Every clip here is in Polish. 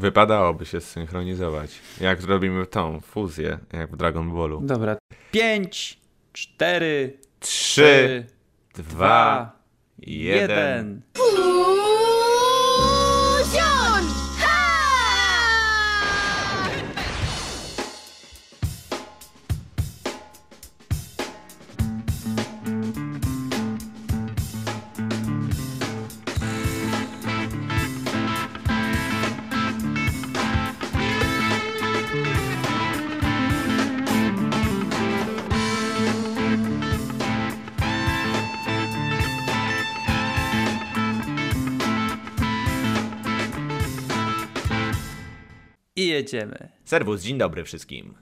Wypadałoby się zsynchronizować. Jak zrobimy tą fuzję, jak w Dragon Ballu. Dobra. 5, 4, 3, 2, 2, 1. 1. jedziemy. Serwus, dzień dobry wszystkim.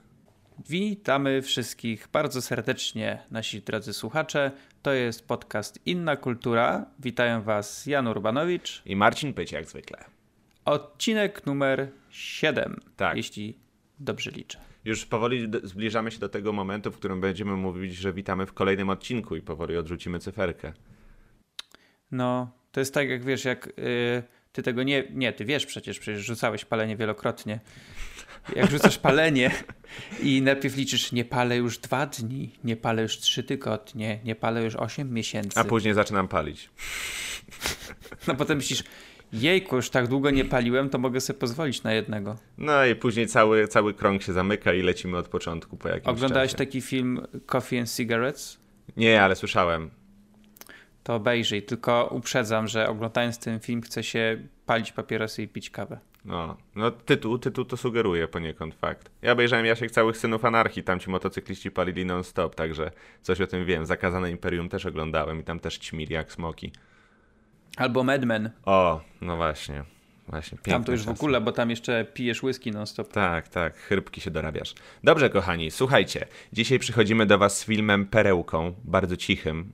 Witamy wszystkich bardzo serdecznie, nasi drodzy słuchacze. To jest podcast Inna Kultura. Witają Was Jan Urbanowicz. I Marcin Pycie jak zwykle. Odcinek numer 7, Tak. jeśli dobrze liczę. Już powoli zbliżamy się do tego momentu, w którym będziemy mówić, że witamy w kolejnym odcinku i powoli odrzucimy cyferkę. No, to jest tak jak wiesz, jak y, ty tego nie, nie, ty wiesz przecież, przecież rzucałeś palenie wielokrotnie. Jak rzucasz palenie i najpierw liczysz, nie palę już dwa dni, nie palę już trzy tygodnie, nie palę już osiem miesięcy. A później zaczynam palić. No potem myślisz, jejku, już tak długo nie paliłem, to mogę sobie pozwolić na jednego. No i później cały, cały krąg się zamyka i lecimy od początku po jakimś Oglądałeś czasie. taki film Coffee and Cigarettes? Nie, ale słyszałem. To obejrzyj, tylko uprzedzam, że oglądając ten film chce się palić papierosy i pić kawę. No, no tytuł, tytuł to sugeruje poniekąd fakt. Ja obejrzałem Jasiek całych Synów Anarchii, tam ci motocykliści palili non-stop, także coś o tym wiem. Zakazane Imperium też oglądałem i tam też ćmili jak smoki. Albo Mad Men. O, no właśnie. Właśnie, Tam to już w czasy. ogóle, bo tam jeszcze pijesz whisky non-stop. Tak, tak, chrypki się dorabiasz. Dobrze, kochani, słuchajcie. Dzisiaj przychodzimy do Was z filmem Perełką, bardzo cichym,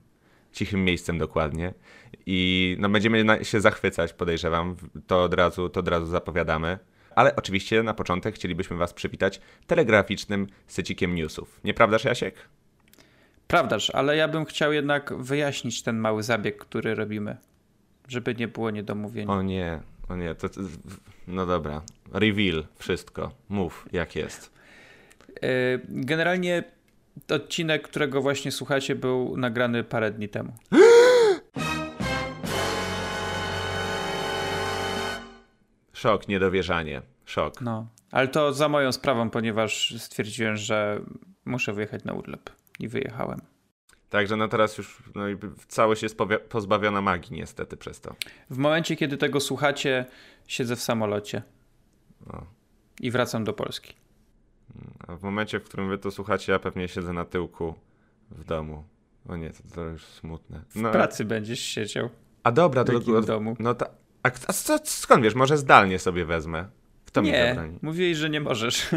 cichym miejscem dokładnie. I no, będziemy się zachwycać, podejrzewam, to od, razu, to od razu zapowiadamy. Ale oczywiście na początek chcielibyśmy Was przywitać telegraficznym sycikiem newsów. Nieprawdaż, Jasiek? Prawdaż, ale ja bym chciał jednak wyjaśnić ten mały zabieg, który robimy, żeby nie było niedomówień. O nie, o nie, to, no dobra. Reveal, wszystko. Mów, jak jest. Yy, Generalnie odcinek, którego właśnie słuchacie, był nagrany parę dni temu. Szok, niedowierzanie. Szok. No, ale to za moją sprawą, ponieważ stwierdziłem, że muszę wyjechać na urlop i wyjechałem. Także no teraz już no, całość jest pozbawiona magii niestety przez to. W momencie, kiedy tego słuchacie, siedzę w samolocie O. i wracam do Polski. A w momencie, w którym wy to słuchacie, ja pewnie siedzę na tyłku w domu. O nie, to, to już smutne. W No, pracy będziesz siedział. a dobra, W to to- domu? No ta, a, a co, skąd wiesz? Może zdalnie sobie wezmę. Kto mi nie, zabroni? mówiłeś, że nie możesz.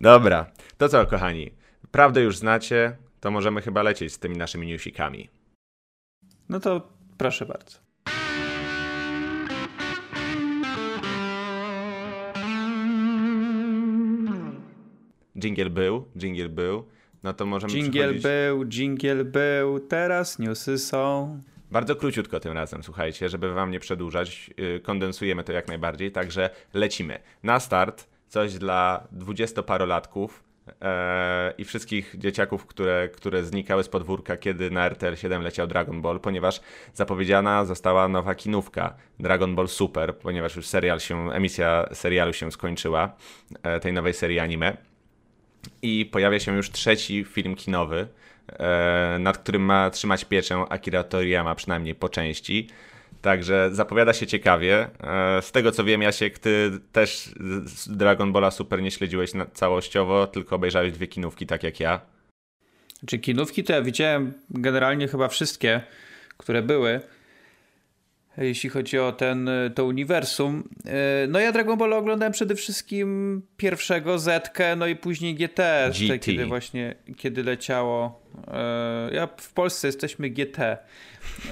Dobra, to co, kochani? Prawdę już znacie, to możemy chyba lecieć z tymi naszymi newsikami. No to proszę bardzo. Jingle był, jingle był. No to możemy Dżingiel przechodzić... był, dżingiel był, teraz newsy są. Bardzo króciutko tym razem, słuchajcie, żeby wam nie przedłużać, yy, kondensujemy to jak najbardziej, także lecimy. Na start coś dla dwudziestoparolatków e, i wszystkich dzieciaków, które, które znikały z podwórka, kiedy na RTL 7 leciał Dragon Ball, ponieważ zapowiedziana została nowa kinówka Dragon Ball Super, ponieważ już serial się, emisja serialu się skończyła, e, tej nowej serii anime. I pojawia się już trzeci film kinowy, e, nad którym ma trzymać pieczę Akira Toriyama, przynajmniej po części. Także zapowiada się ciekawie. E, z tego co wiem, Jasiek, ty też Dragon Balla Super nie śledziłeś całościowo, tylko obejrzałeś dwie kinówki, tak jak ja. Czy kinówki to ja widziałem generalnie chyba wszystkie, które były. Jeśli chodzi o ten, to uniwersum. E, No ja Dragon Ball oglądałem przede wszystkim pierwszego Zetkę, no i później GT, GT. kiedy właśnie, kiedy leciało. e, Ja w Polsce jesteśmy GT.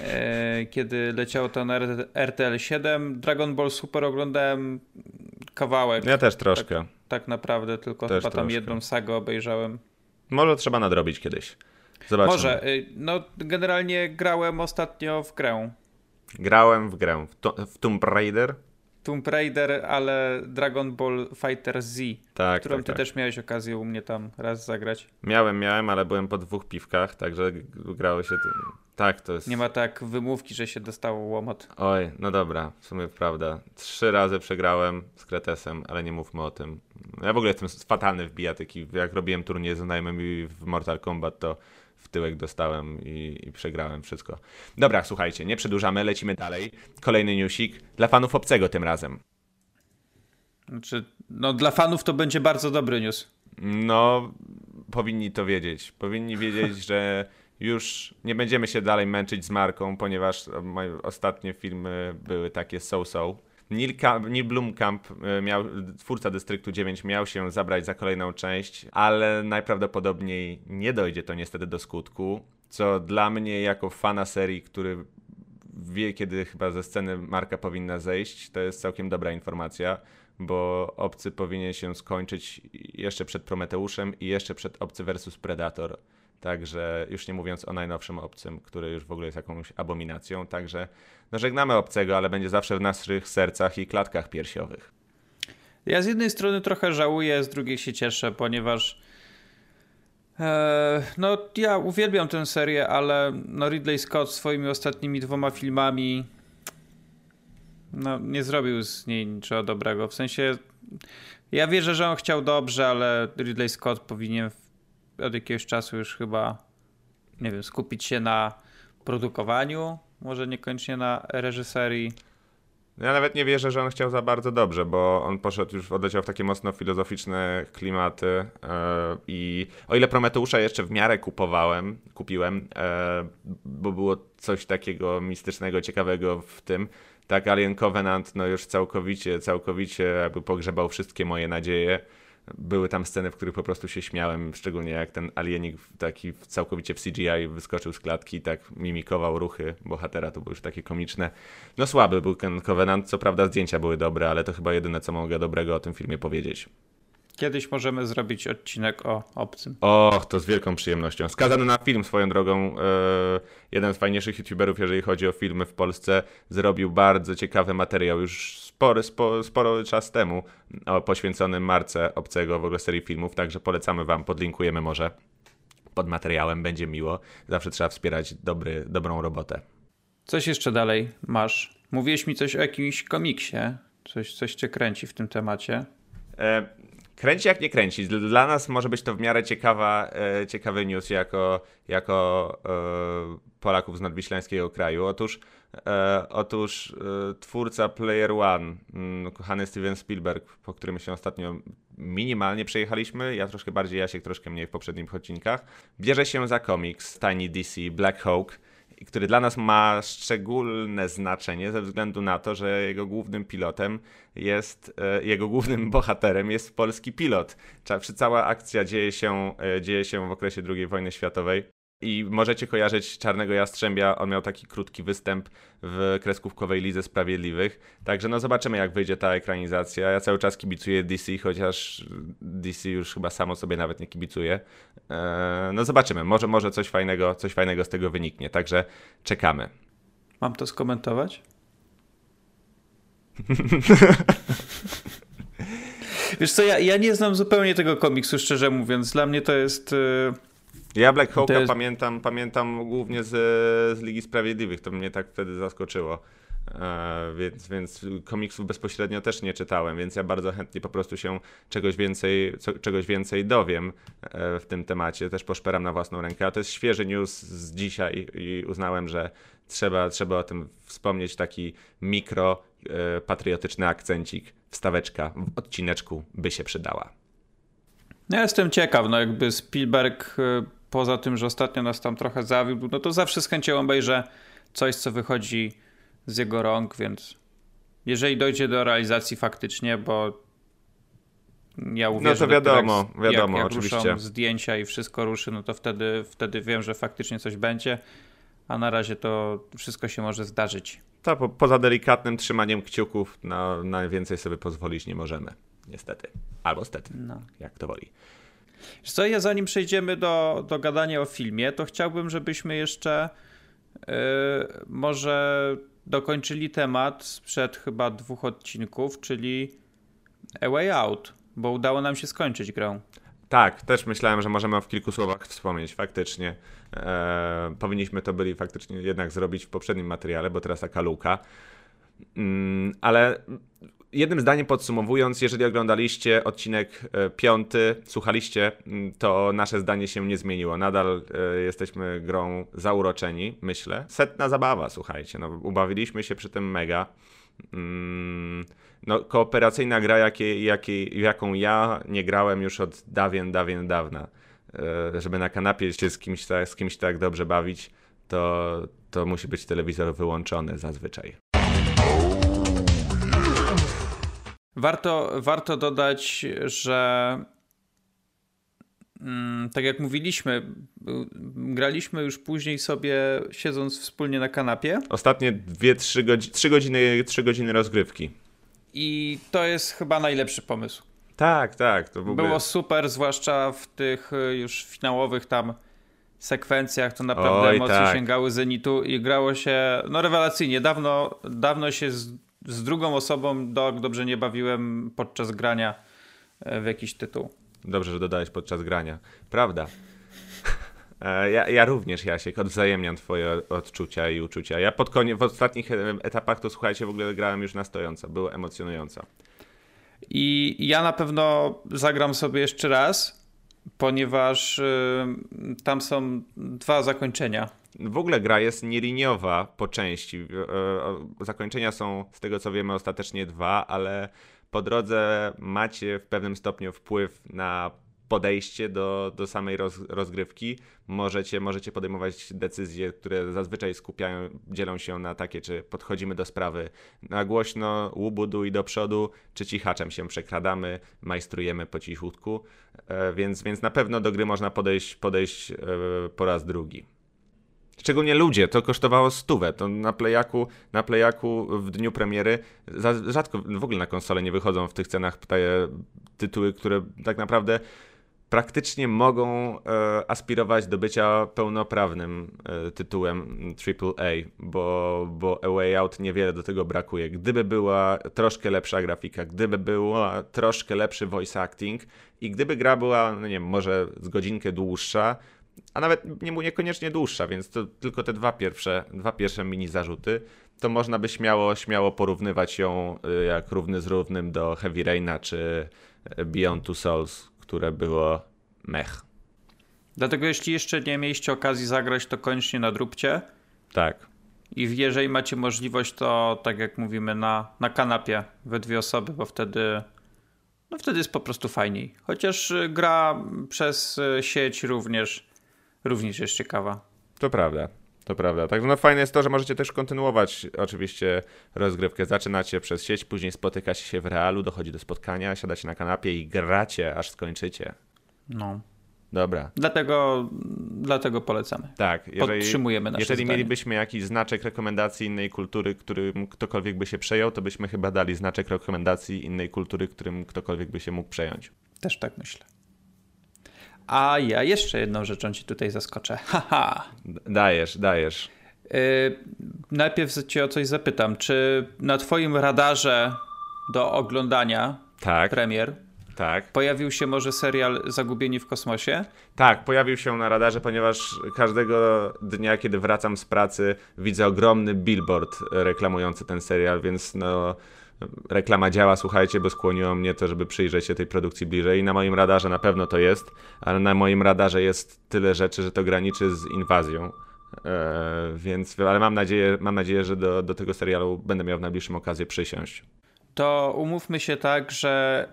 E, Kiedy leciało to na RTL 7. Dragon Ball Super oglądałem kawałek. Ja też troszkę. Tak naprawdę, tylko Też chyba tam troszkę. jedną sagę obejrzałem. Może trzeba nadrobić kiedyś. Zobaczymy. Może. No, generalnie grałem ostatnio w grę. Grałem w grę w, to, w Tomb Raider. Tomb Raider, ale Dragon Ball Fighter Z, Tak, którą tak, ty tak. też miałeś okazję u mnie tam raz zagrać. Miałem, miałem, ale byłem po dwóch piwkach, także grało się tym. Tak, to jest. Nie ma tak wymówki, że się dostało łomot. Oj, no dobra, w sumie prawda. Trzy razy przegrałem z Kretesem, ale nie mówmy o tym. Ja w ogóle jestem fatalny w bijatyki. Jak robiłem turniej z znajomymi w Mortal Kombat, to w tyłek dostałem i, i przegrałem wszystko. Dobra, słuchajcie, nie przedłużamy, lecimy dalej. Kolejny newsik dla fanów obcego tym razem. Znaczy, no dla fanów to będzie bardzo dobry news. No, powinni to wiedzieć. Powinni wiedzieć, że już nie będziemy się dalej męczyć z marką, ponieważ moje ostatnie filmy były takie so-so. Neil, Camp, Neil Blomkamp, e, miał, twórca Dystryktu 9, miał się zabrać za kolejną część, ale najprawdopodobniej nie dojdzie to niestety do skutku, co dla mnie jako fana serii, który wie, kiedy chyba ze sceny marka powinna zejść, to jest całkiem dobra informacja, bo Obcy powinien się skończyć jeszcze przed Prometeuszem i jeszcze przed Obcy versus Predator. Także już nie mówiąc o najnowszym Obcym, który już w ogóle jest jakąś abominacją. Także no żegnamy Obcego, ale będzie zawsze w naszych sercach i klatkach piersiowych. Ja z jednej strony trochę żałuję, z drugiej się cieszę, ponieważ e, no ja uwielbiam tę serię, ale no Ridley Scott swoimi ostatnimi dwoma filmami no nie zrobił z niej niczego dobrego. W sensie ja wierzę, że on chciał dobrze, ale Ridley Scott powinien od jakiegoś czasu już chyba nie wiem, skupić się na produkowaniu, może niekoniecznie na reżyserii. Ja nawet nie wierzę, że on chciał za bardzo dobrze, bo on poszedł już, odleciał w takie mocno filozoficzne klimaty e, i o ile Prometeusza jeszcze w miarę kupowałem, kupiłem, e, bo było coś takiego mistycznego, ciekawego w tym, tak Alien Covenant no już całkowicie, całkowicie jakby pogrzebał wszystkie moje nadzieje. Były tam sceny, w których po prostu się śmiałem, szczególnie jak ten alienik taki całkowicie w CGI wyskoczył z klatki i tak mimikował ruchy bohatera, to było już takie komiczne. No słaby był ten Covenant, co prawda zdjęcia były dobre, ale to chyba jedyne, co mogę dobrego o tym filmie powiedzieć. Kiedyś możemy zrobić odcinek o obcym. Och, to z wielką przyjemnością. Skazany na film swoją drogą, e, jeden z fajniejszych youtuberów, jeżeli chodzi o filmy w Polsce, zrobił bardzo ciekawy materiał już spory, spo, sporo czas temu o, poświęcony marce obcego w ogóle serii filmów, także polecamy wam, podlinkujemy może pod materiałem, będzie miło. Zawsze trzeba wspierać dobry, dobrą robotę. Coś jeszcze dalej masz? Mówiłeś mi coś o jakimś komiksie. Coś, coś cię kręci w tym temacie. E, kręci jak nie kręci. Dla nas może być to w miarę ciekawa, e, ciekawy news jako, jako e, Polaków z nadwiślańskiego kraju. Otóż, e, otóż e, twórca Player One, mm, kochany Steven Spielberg, po którym się ostatnio minimalnie przejechaliśmy, ja troszkę bardziej, Jasiek troszkę mniej w poprzednich odcinkach, bierze się za komiks Tiny DC Black Hawk, i który dla nas ma szczególne znaczenie ze względu na to, że jego głównym pilotem jest, e, jego głównym bohaterem jest polski pilot. Cała akcja dzieje się, e, dzieje się w okresie II wojny światowej. I możecie kojarzyć Czarnego Jastrzębia, on miał taki krótki występ w kreskówkowej Lidze Sprawiedliwych. Także no zobaczymy jak wyjdzie ta ekranizacja. Ja cały czas kibicuję DC, chociaż DC już chyba samo sobie nawet nie kibicuje. Eee, no zobaczymy, może, może coś, fajnego, coś fajnego z tego wyniknie, także czekamy. Mam to skomentować? Wiesz co, ja, ja nie znam zupełnie tego komiksu, szczerze mówiąc. Dla mnie to jest... y, Ja Black Hawka jest- pamiętam, pamiętam głównie z, z Ligi Sprawiedliwych, to mnie tak wtedy zaskoczyło. E, więc, więc komiksów bezpośrednio też nie czytałem, więc ja bardzo chętnie po prostu się czegoś więcej, co, czegoś więcej dowiem e, w tym temacie. Też poszperam na własną rękę, a to jest świeży news z dzisiaj i uznałem, że trzeba, trzeba o tym wspomnieć. Taki mikro e, patriotyczny akcencik, wstaweczka w odcineczku by się przydała. Ja jestem ciekaw, no jakby Spielberg y, poza tym, że ostatnio nas tam trochę zawiódł, no to zawsze z chęcią obejrzę coś, co wychodzi z jego rąk, więc jeżeli dojdzie do realizacji faktycznie, bo ja uwierzę No to wiadomo, jak, wiadomo, jak, jak oczywiście. ruszą zdjęcia i wszystko ruszy, no to wtedy, wtedy wiem, że faktycznie coś będzie, a na razie to wszystko się może zdarzyć. To po, poza delikatnym trzymaniem kciuków na, na więcej sobie pozwolić nie możemy. Niestety. Albo stety, No. jak to woli. Co ja zanim przejdziemy do, do gadania o filmie, to chciałbym, żebyśmy jeszcze yy, może dokończyli temat sprzed chyba dwóch odcinków, czyli A Way Out, bo udało nam się skończyć grę. Tak, też myślałem, że możemy w kilku słowach wspomnieć. Faktycznie e, powinniśmy to byli faktycznie jednak zrobić w poprzednim materiale, bo teraz taka luka. Mm, ale jednym zdaniem podsumowując, jeżeli oglądaliście odcinek e, piąty, słuchaliście, mm, to nasze zdanie się nie zmieniło. Nadal e, jesteśmy grą zauroczeni, myślę. Setna zabawa, słuchajcie. No, ubawiliśmy się przy tym mega. Mm, no, kooperacyjna gra, jakiej, jaką ja nie grałem już od dawien, dawien dawna. E, żeby na kanapie się z kimś, tak, z kimś tak dobrze bawić, to, to musi być telewizor wyłączony zazwyczaj. Warto, warto dodać, że mm, tak jak mówiliśmy, graliśmy już później sobie siedząc wspólnie na kanapie. Ostatnie 2-3 godzi 3 godziny, 3 godziny rozgrywki. I to jest chyba najlepszy pomysł. Tak, tak. To ogóle... Było super, zwłaszcza w tych y, już finałowych tam sekwencjach, to naprawdę Oj, emocje tak. sięgały zenitu i grało się no rewelacyjnie. Dawno, dawno się z, z drugą osobą do, dobrze nie bawiłem podczas grania e, w jakiś tytuł. Dobrze, że dodałeś podczas grania. Prawda. E, ja, ja również, Jasiek, odwzajemniam twoje odczucia i uczucia. Ja pod koniec, w ostatnich etapach to słuchajcie, w ogóle grałem już na stojąco. Było emocjonująco. I ja na pewno zagram sobie jeszcze raz, ponieważ y, tam są dwa zakończenia. W ogóle gra jest nieliniowa po części. Y, y, zakończenia są, z tego co wiemy, ostatecznie dwa, ale po drodze macie w pewnym stopniu wpływ na podejście do, do samej roz, rozgrywki. Możecie, możecie podejmować decyzje, które zazwyczaj skupiają, dzielą się na takie, czy podchodzimy do sprawy na głośno, łubudu i do przodu, czy cichaczem się przekradamy, majstrujemy po cichutku, e, więc, więc na pewno do gry można podejść, podejść e, po raz drugi. Szczególnie ludzie, to kosztowało stówę. To na Playaku, na Playaku w dniu premiery rzadko w ogóle na konsole nie wychodzą w tych cenach te tytuły, które tak naprawdę praktycznie mogą e, aspirować do bycia pełnoprawnym e, tytułem AAA, bo, bo A Way Out niewiele do tego brakuje. Gdyby była troszkę lepsza grafika, gdyby była troszkę lepszy voice acting i gdyby gra była, no nie wiem, może z godzinkę dłuższa, a nawet nie, niekoniecznie dłuższa, więc to tylko te dwa pierwsze, dwa pierwsze mini zarzuty, to można by śmiało, śmiało porównywać ją e, jak równy z równym do Heavy Raina czy Beyond Two Souls, które było mech. Dlatego jeśli jeszcze nie mieliście okazji zagrać, to koniecznie nadróbcie. Tak. I jeżeli macie możliwość, to tak jak mówimy, na, na kanapie we dwie osoby, bo wtedy no wtedy jest po prostu fajniej. Chociaż y, gra przez y, sieć również, również jest ciekawa. To prawda. To prawda. Także no fajne jest to, że możecie też kontynuować oczywiście rozgrywkę. Zaczynacie przez sieć, później spotykacie się w realu, dochodzi do spotkania, siadacie na kanapie i gracie, aż skończycie. No. Dobra. Dlatego, dlatego polecamy. Tak, jeżeli, Podtrzymujemy nasze Jeżeli zdanie. mielibyśmy jakiś znaczek rekomendacji innej kultury, którym ktokolwiek by się przejął, to byśmy chyba dali znaczek rekomendacji innej kultury, którym ktokolwiek by się mógł przejąć. Też tak myślę. A ja jeszcze jedną rzeczą ci tutaj zaskoczę. Haha. Dajesz, dajesz. Yy, najpierw cię o coś zapytam. Czy na twoim radarze do oglądania tak. premier tak. Pojawił się może serial Zagubieni w kosmosie? Tak, pojawił się na radarze, ponieważ każdego dnia, kiedy wracam z pracy, widzę ogromny billboard reklamujący ten serial, więc no reklama działa, słuchajcie, bo skłoniło mnie to, żeby przyjrzeć się tej produkcji bliżej. I na moim radarze na pewno to jest, ale na moim radarze jest tyle rzeczy, że to graniczy z inwazją. Eee, więc, ale mam nadzieję, mam nadzieję że do, do tego serialu będę miał w najbliższym okazję przysiąść. To umówmy się tak, że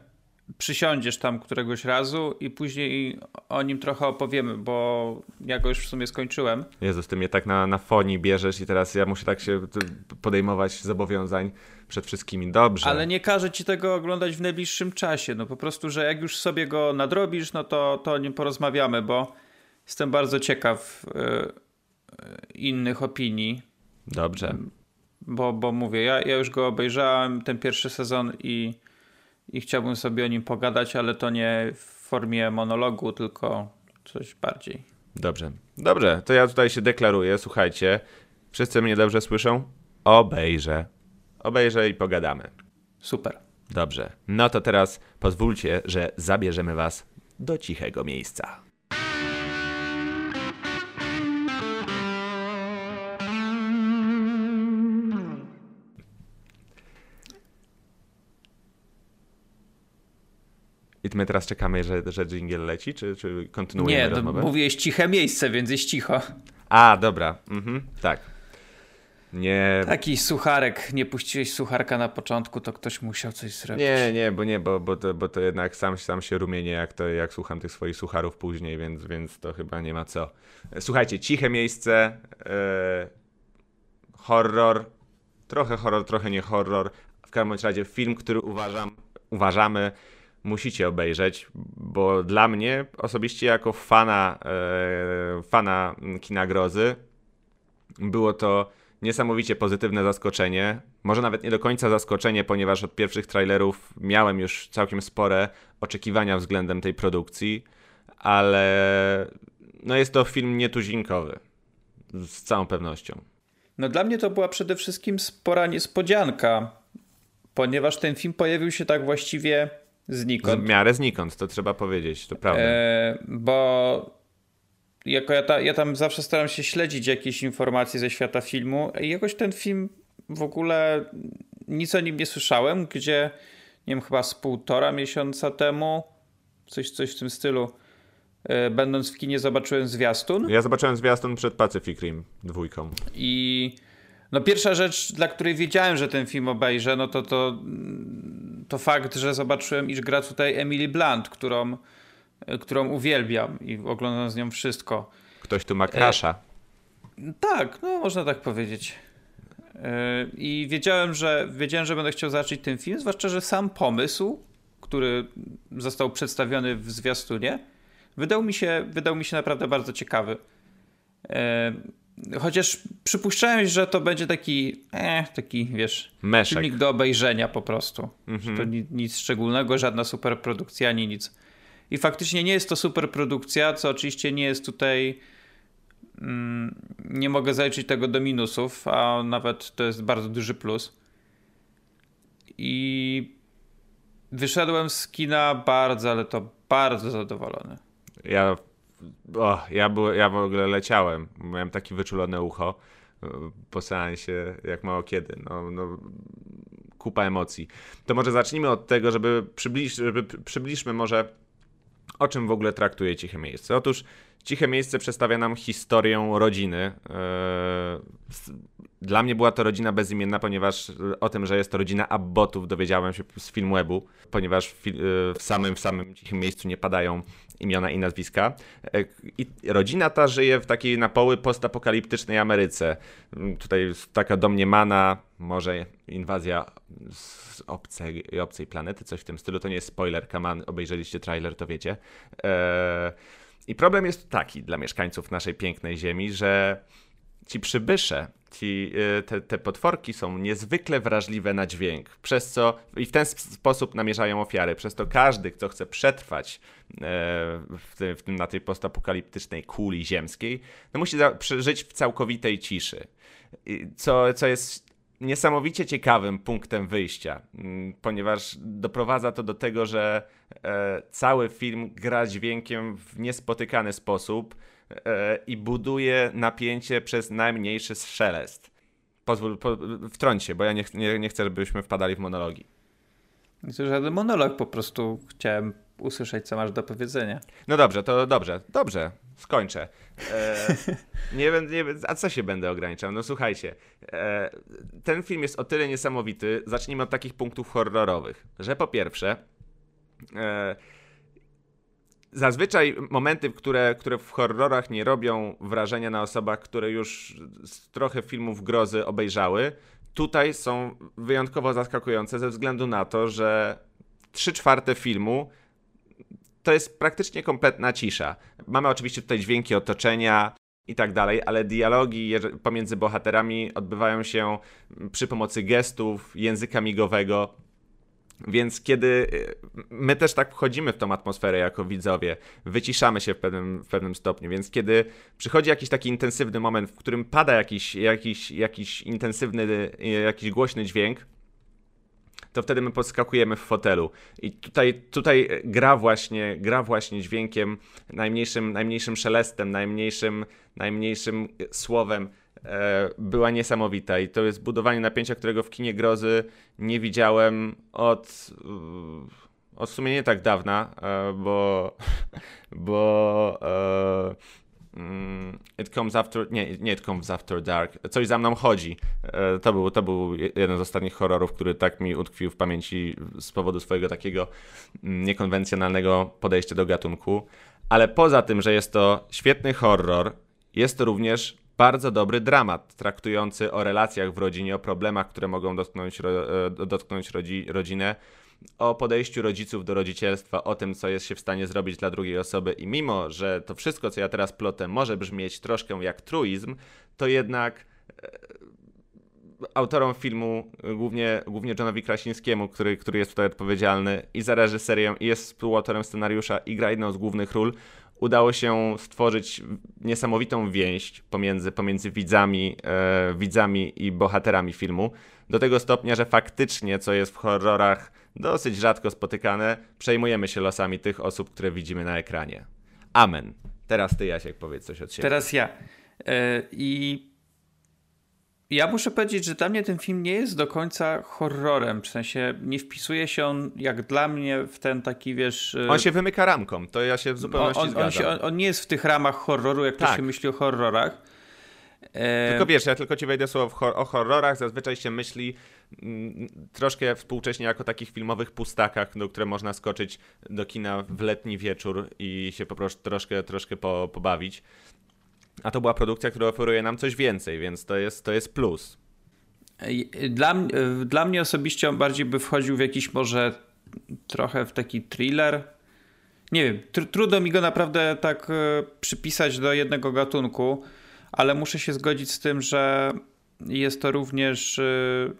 przysiądziesz tam któregoś razu i później o nim trochę opowiemy, bo ja go już w sumie skończyłem. Jezus, ty mnie tak na, na foni bierzesz i teraz ja muszę tak się podejmować zobowiązań przed wszystkimi. Dobrze. Ale nie każę ci tego oglądać w najbliższym czasie. No po prostu, że jak już sobie go nadrobisz, no to, to o nim porozmawiamy, bo jestem bardzo ciekaw yy, innych opinii. Dobrze. Bo, bo mówię, ja, ja już go obejrzałem, ten pierwszy sezon i i chciałbym sobie o nim pogadać, ale to nie w formie monologu, tylko coś bardziej. Dobrze, dobrze, to ja tutaj się deklaruję, słuchajcie, wszyscy mnie dobrze słyszą? obejrzę. Obejrzę i pogadamy. Super. Dobrze. No to teraz pozwólcie, że zabierzemy Was do cichego miejsca. I my teraz czekamy, że, że jingle leci, czy, czy kontynuujemy Nie, to rozmowę? mówiłeś ciche miejsce, więc jest cicho. A, dobra. Mhm, tak. Nie. Taki sucharek, nie puściłeś sucharka na początku, to ktoś musiał coś zrobić. Nie, nie, bo nie, bo, bo, to, bo to jednak sam, sam się rumienię, jak, to, jak słucham tych swoich sucharów później, więc, więc to chyba nie ma co. Słuchajcie, ciche miejsce, e, horror, trochę horror, trochę nie horror. W każdym razie film, który uważam, uważamy, musicie obejrzeć, bo dla mnie osobiście jako fana, e, fana kina grozy było to niesamowicie pozytywne zaskoczenie. Może nawet nie do końca zaskoczenie, ponieważ od pierwszych trailerów miałem już całkiem spore oczekiwania względem tej produkcji, ale no jest to film nietuzinkowy. Z całą pewnością. No dla mnie to była przede wszystkim spora niespodzianka, ponieważ ten film pojawił się tak właściwie znikąd. W miarę znikąd, to trzeba powiedzieć, to prawda. E, bo jako ja, ta, ja tam zawsze staram się śledzić jakieś informacje ze świata filmu i jakoś ten film w ogóle nic o nim nie słyszałem, gdzie nie wiem, chyba z półtora miesiąca temu, coś, coś w tym stylu, e, będąc w kinie zobaczyłem zwiastun. Ja zobaczyłem zwiastun przed Pacific Rim dwójką. I no pierwsza rzecz, dla której wiedziałem, że ten film obejrzę, no to, to, to fakt, że zobaczyłem, iż gra tutaj Emily Blunt, którą, którą uwielbiam i oglądam z nią wszystko. Ktoś tu ma krasza. E, tak, no można tak powiedzieć. E, I wiedziałem, że wiedziałem, że będę chciał zobaczyć ten film, zwłaszcza, że sam pomysł, który został przedstawiony w zwiastunie, wydał mi się, wydał mi się naprawdę bardzo ciekawy. E, Chociaż przypuszczałem, że to będzie taki, eh, taki, wiesz, Meszek. filmik do obejrzenia po prostu. Mhm. to nic, nic szczególnego, żadna superprodukcja, ani nic. I faktycznie nie jest to superprodukcja, co oczywiście nie jest tutaj. Mm, nie mogę zaliczyć tego do minusów, a nawet to jest bardzo duży plus. I wyszedłem z kina bardzo, ale to bardzo zadowolony. Ja o, ja, byłem, ja w ogóle leciałem. Miałem takie wyczulone ucho po seansie, jak mało kiedy. No, no, kupa emocji. To może zacznijmy od tego, żeby, przybliż, żeby przybliżmy może o czym w ogóle traktuje Ciche Miejsce. Otóż Ciche Miejsce przedstawia nam historię rodziny. E, dla mnie była to rodzina bezimienna, ponieważ o tym, że jest to rodzina Abbotów dowiedziałem się z Filmwebu, ponieważ w, w samym, w samym Cichym Miejscu nie padają imiona i nazwiska. E, I rodzina ta żyje w takiej na poły postapokaliptycznej Ameryce. Mm, tutaj taka domniemana, może inwazja z obcej, obcej planety, coś w tym stylu. To nie jest spoiler, kaman, obejrzeliście trailer, to wiecie. Eee, I problem jest taki dla mieszkańców naszej pięknej ziemi, że ci przybysze, ci, e, te, te potworki są niezwykle wrażliwe na dźwięk, przez co i w ten sposób namierzają ofiary, przez to każdy, kto chce przetrwać e, w w na tej postapokaliptycznej kuli ziemskiej, no musi żyć w całkowitej ciszy. Co, co jest niesamowicie ciekawym punktem wyjścia, mm, ponieważ doprowadza to do tego, że e, cały film gra dźwiękiem w niespotykany sposób i buduje napięcie przez najmniejszy szelest. Pozwól, po, wtrąć się, bo ja nie, nie, nie chcę, żebyśmy wpadali w monologi. To żaden monolog, po prostu chciałem usłyszeć, co masz do powiedzenia. No dobrze, to dobrze, dobrze, skończę. E, nie, nie, a co się będę ograniczał? No słuchajcie, e, ten film jest o tyle niesamowity, zacznijmy od takich punktów horrorowych, że po pierwsze, e, zazwyczaj momenty, które, które w horrorach nie robią wrażenia na osobach, które już trochę filmów grozy obejrzały, tutaj są wyjątkowo zaskakujące ze względu na to, że trzy czwarte filmu to jest praktycznie kompletna cisza. Mamy oczywiście tutaj dźwięki otoczenia i tak dalej, ale dialogi pomiędzy bohaterami odbywają się przy pomocy gestów, języka migowego. Więc kiedy y, my też tak wchodzimy w tą atmosferę jako widzowie, wyciszamy się w pewnym, w pewnym stopniu, więc kiedy przychodzi jakiś taki intensywny moment, w którym pada jakiś, jakiś, jakiś intensywny, jakiś głośny dźwięk, to wtedy my podskakujemy w fotelu. I tutaj, tutaj gra właśnie, gra właśnie dźwiękiem, najmniejszym, najmniejszym szelestem, najmniejszym, najmniejszym słowem była niesamowita i to jest budowanie napięcia, którego w kinie grozy nie widziałem od, od w sumie nie tak dawna, e, bo, bo e, Mm, it Comes After, nie, nie It Comes After Dark, Coś za mną chodzi. E, to był, to był jeden z ostatnich horrorów, który tak mi utkwił w pamięci z powodu swojego takiego mm, niekonwencjonalnego podejścia do gatunku. Ale poza tym, że jest to świetny horror, jest to również bardzo dobry dramat, traktujący o relacjach w rodzinie, o problemach, które mogą dotknąć, e, dotknąć rodzi, rodzinę, o podejściu rodziców do rodzicielstwa, o tym, co jest się w stanie zrobić dla drugiej osoby. I mimo, że to wszystko, co ja teraz plotę, może brzmieć troszkę jak truizm, to jednak e, autorom filmu, głównie, głównie Johnowi Krasińskiemu, który, który jest tutaj odpowiedzialny i za reżyserię, i jest współautorem scenariusza, i gra jedną z głównych ról, udało się stworzyć niesamowitą więź pomiędzy, pomiędzy widzami, e, widzami i bohaterami filmu. Do tego stopnia, że faktycznie, co jest w horrorach dosyć rzadko spotykane, przejmujemy się losami tych osób, które widzimy na ekranie. Amen. Teraz ty, Jasiek, powiedz coś od siebie. Teraz ja. Yy, I ja muszę powiedzieć, że dla mnie ten film nie jest do końca horrorem. W sensie nie wpisuje się on, jak dla mnie, w ten taki, wiesz... E, on się wymyka ramką, to ja się w zupełności on, on, zgadzam. On, się, on, on, nie jest w tych ramach horroru, jak tak. to się myśli o horrorach. E, Tylko wiesz, ja tylko ci wejdę słowo o horrorach, zazwyczaj się myśli mm, troszkę współcześnie jako takich filmowych pustakach, do które można skoczyć do kina w letni wieczór i się po prostu troszkę, troszkę po, pobawić. A to była produkcja, która oferuje nam coś więcej, więc to jest, to jest plus. Dla, dla mnie osobiście on bardziej by wchodził w jakiś może trochę w taki thriller. Nie wiem, tr trudno mi go naprawdę tak e, przypisać do jednego gatunku ale muszę się zgodzić z tym, że jest to również y,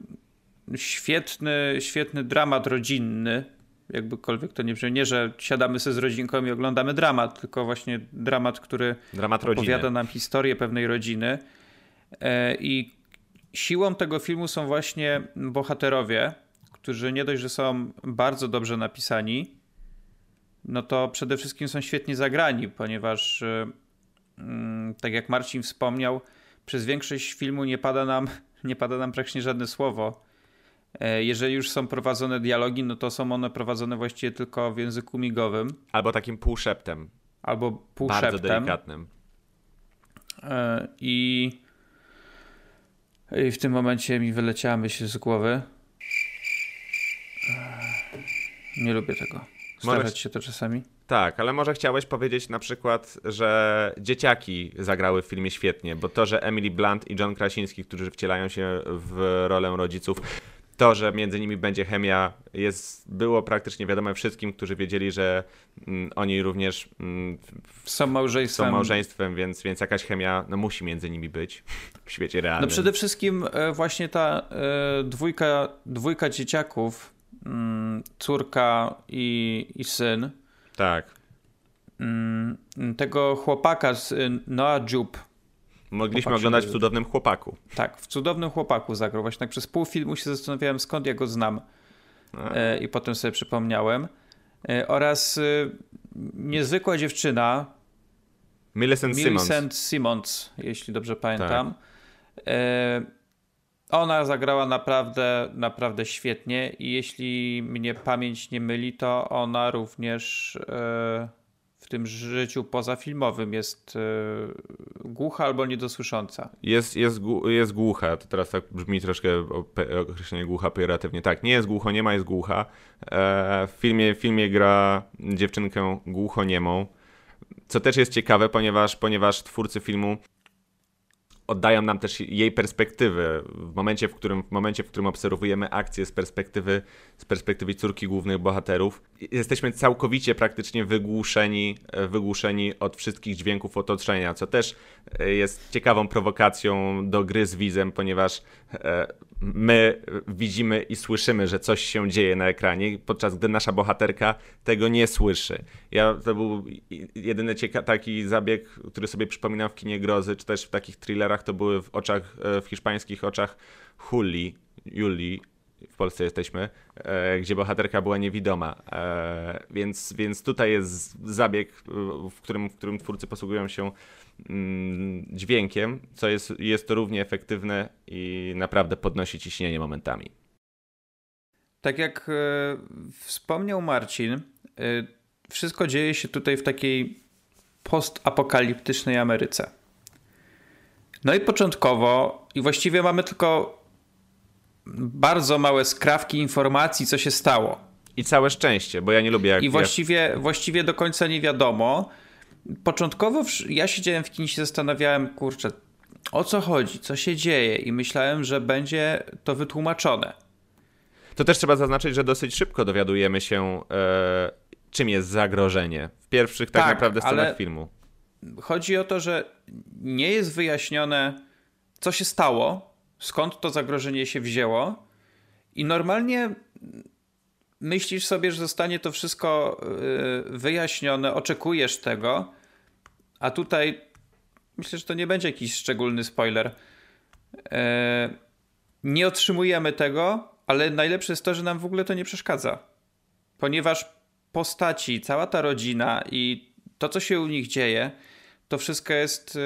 świetny, świetny dramat rodzinny, jakbykolwiek to nie brzmi, nie, że siadamy sobie z rodzinką i oglądamy dramat, tylko właśnie dramat, który dramat opowiada nam historię pewnej rodziny. E, I siłą tego filmu są właśnie bohaterowie, którzy nie dość, że są bardzo dobrze napisani, no to przede wszystkim są świetnie zagrani, ponieważ y, Mm, tak jak Marcin wspomniał, przez większość filmu nie pada nam, nie pada nam praktycznie żadne słowo. E, jeżeli już są prowadzone dialogi, no to są one prowadzone właściwie tylko w języku migowym. Albo takim półszeptem. Albo półszeptem. Bardzo delikatnym. E, I, I w tym momencie mi wyleciała myśl z głowy. E, nie lubię tego. Zdarzać się to czasami. Tak, ale może chciałeś powiedzieć na przykład, że dzieciaki zagrały w filmie świetnie, bo to, że Emily Blunt i John Krasiński, którzy wcielają się w rolę rodziców, to, że między nimi będzie chemia, jest, było praktycznie wiadome wszystkim, którzy wiedzieli, że mm, oni również mm, są małżeństwem. Są małżeństwem, więc, więc jakaś chemia no, musi między nimi być w świecie realnym. No przede wszystkim e, właśnie ta e, dwójka, dwójka dzieciaków, mm, córka i, i syn, tak. Mm, tego chłopaka z y, Noah Jupe. Mogliśmy oglądać w Cudownym Chłopaku. Tak, w Cudownym Chłopaku zagrał. Właśnie tak przez pół filmu się zastanawiałem, skąd ja go znam. E, I potem sobie przypomniałem. E, oraz y, niezwykła dziewczyna. Millicent, Millicent Simmons. Simmons, jeśli dobrze pamiętam. Tak. E, ona zagrała naprawdę, naprawdę świetnie i jeśli mnie pamięć nie myli, to ona również e, w tym życiu pozafilmowym jest e, głucha albo niedosłysząca. Jest, jest, jest głucha, to teraz tak brzmi troszkę określenie głucha pejoratywnie. Tak, nie jest głucho, nie ma, jest głucha. E, w filmie, w filmie gra dziewczynkę głuchoniemą, co też jest ciekawe, ponieważ, ponieważ twórcy filmu oddają nam też jej perspektywy. W momencie, w którym, w momencie, w którym obserwujemy akcję z perspektywy, z perspektywy córki głównych bohaterów, jesteśmy całkowicie praktycznie wygłuszeni, wygłuszeni od wszystkich dźwięków otoczenia, co też jest ciekawą prowokacją do gry z wizem, ponieważ e, my widzimy i słyszymy, że coś się dzieje na ekranie, podczas gdy nasza bohaterka tego nie słyszy. Ja, to był jedyny cieka- taki zabieg, który sobie przypominam w kinie grozy, czy też w takich thrillerach, to były w oczach, e, w hiszpańskich oczach Huli, Julii, w Polsce jesteśmy, e, gdzie bohaterka była niewidoma. E, więc, więc tutaj jest zabieg, w którym, w którym twórcy posługują się mm, dźwiękiem, co jest, jest to równie efektywne i naprawdę podnosi ciśnienie momentami. Tak jak e, wspomniał Marcin, e, wszystko dzieje się tutaj w takiej postapokaliptycznej Ameryce. No i początkowo, i właściwie mamy tylko bardzo małe skrawki informacji, co się stało. I całe szczęście, bo ja nie lubię jak... I właściwie, właściwie do końca nie wiadomo. Początkowo ja siedziałem w kinie i się zastanawiałem, kurczę, o co chodzi, co się dzieje i myślałem, że będzie to wytłumaczone. To też trzeba zaznaczyć, że dosyć szybko dowiadujemy się, e, czym jest zagrożenie. W pierwszych tak, tak naprawdę scenach filmu. Chodzi o to, że nie jest wyjaśnione, co się stało, skąd to zagrożenie się wzięło. I normalnie myślisz sobie, że zostanie to wszystko y, wyjaśnione, oczekujesz tego, a tutaj myślę, że to nie będzie jakiś szczególny spoiler. E, nie otrzymujemy tego, ale najlepsze jest to, że nam w ogóle to nie przeszkadza. Ponieważ postaci, cała ta rodzina i to, co się u nich dzieje, to wszystko jest y,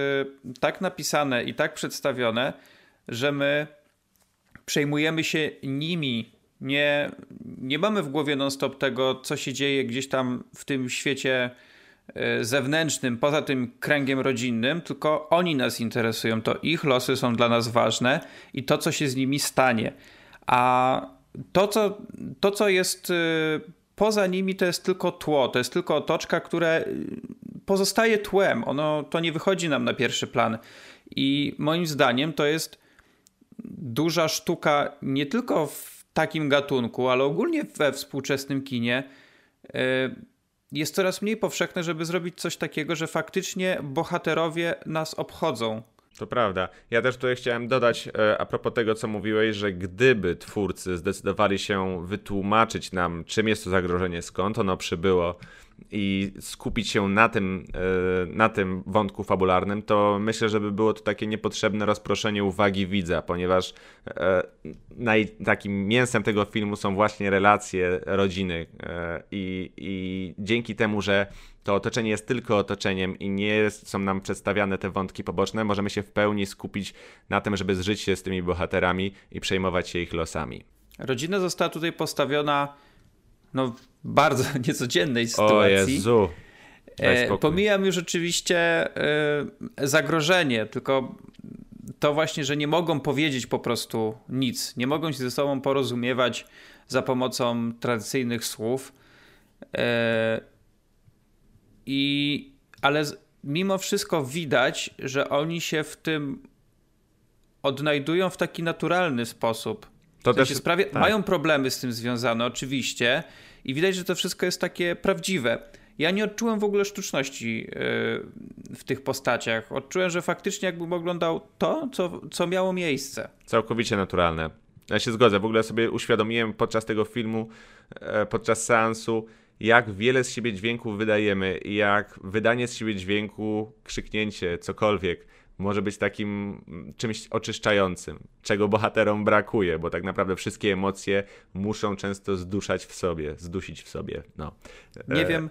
tak napisane i tak przedstawione, że my przejmujemy się nimi. Nie, nie mamy w głowie non-stop tego, co się dzieje gdzieś tam w tym świecie e, zewnętrznym, poza tym kręgiem rodzinnym, tylko oni nas interesują. To ich losy są dla nas ważne i to, co się z nimi stanie. A to, co, to, co jest e, poza nimi, to jest tylko tło, to jest tylko otoczka, które pozostaje tłem. Ono to nie wychodzi nam na pierwszy plan. I moim zdaniem to jest duża sztuka nie tylko w takim gatunku, ale ogólnie we współczesnym kinie e, jest coraz mniej powszechne, żeby zrobić coś takiego, że faktycznie bohaterowie nas obchodzą. To prawda. Ja też tutaj chciałem dodać e, a propos tego, co mówiłeś, że gdyby twórcy zdecydowali się wytłumaczyć nam, czym jest to zagrożenie, skąd ono przybyło, i skupić się na tym, e, na tym wątku fabularnym, to myślę, że by było to takie niepotrzebne rozproszenie uwagi widza, ponieważ e, naj, takim mięsem tego filmu są właśnie relacje rodziny e, i, i dzięki temu, że to otoczenie jest tylko otoczeniem i nie są nam przedstawiane te wątki poboczne, możemy się w pełni skupić na tym, żeby zżyć się z tymi bohaterami i przejmować się ich losami. Rodzina została tutaj postawiona no, bardzo niecodziennej sytuacji. O Jezu. E, pomijam już oczywiście e, zagrożenie, tylko to właśnie, że nie mogą powiedzieć po prostu nic. Nie mogą się ze sobą porozumiewać za pomocą tradycyjnych słów. E, I, ale mimo wszystko widać, że oni się w tym odnajdują w taki naturalny sposób. To w sensie też sprawie, tak. mają problemy z tym związane, oczywiście, i widać, że to wszystko jest takie prawdziwe. Ja nie odczułem w ogóle sztuczności e, w tych postaciach. Odczułem, że faktycznie jakbym oglądał to, co, co miało miejsce. Całkowicie naturalne. Ja się zgodzę. W ogóle sobie uświadomiłem podczas tego filmu, e, podczas seansu, jak wiele z siebie dźwięków wydajemy i jak wydanie z siebie dźwięku, krzyknięcie, cokolwiek może być takim mm, czymś oczyszczającym, czego bohaterom brakuje, bo tak naprawdę wszystkie emocje muszą często zduszać w sobie, zdusić w sobie. No. Nie e... wiem,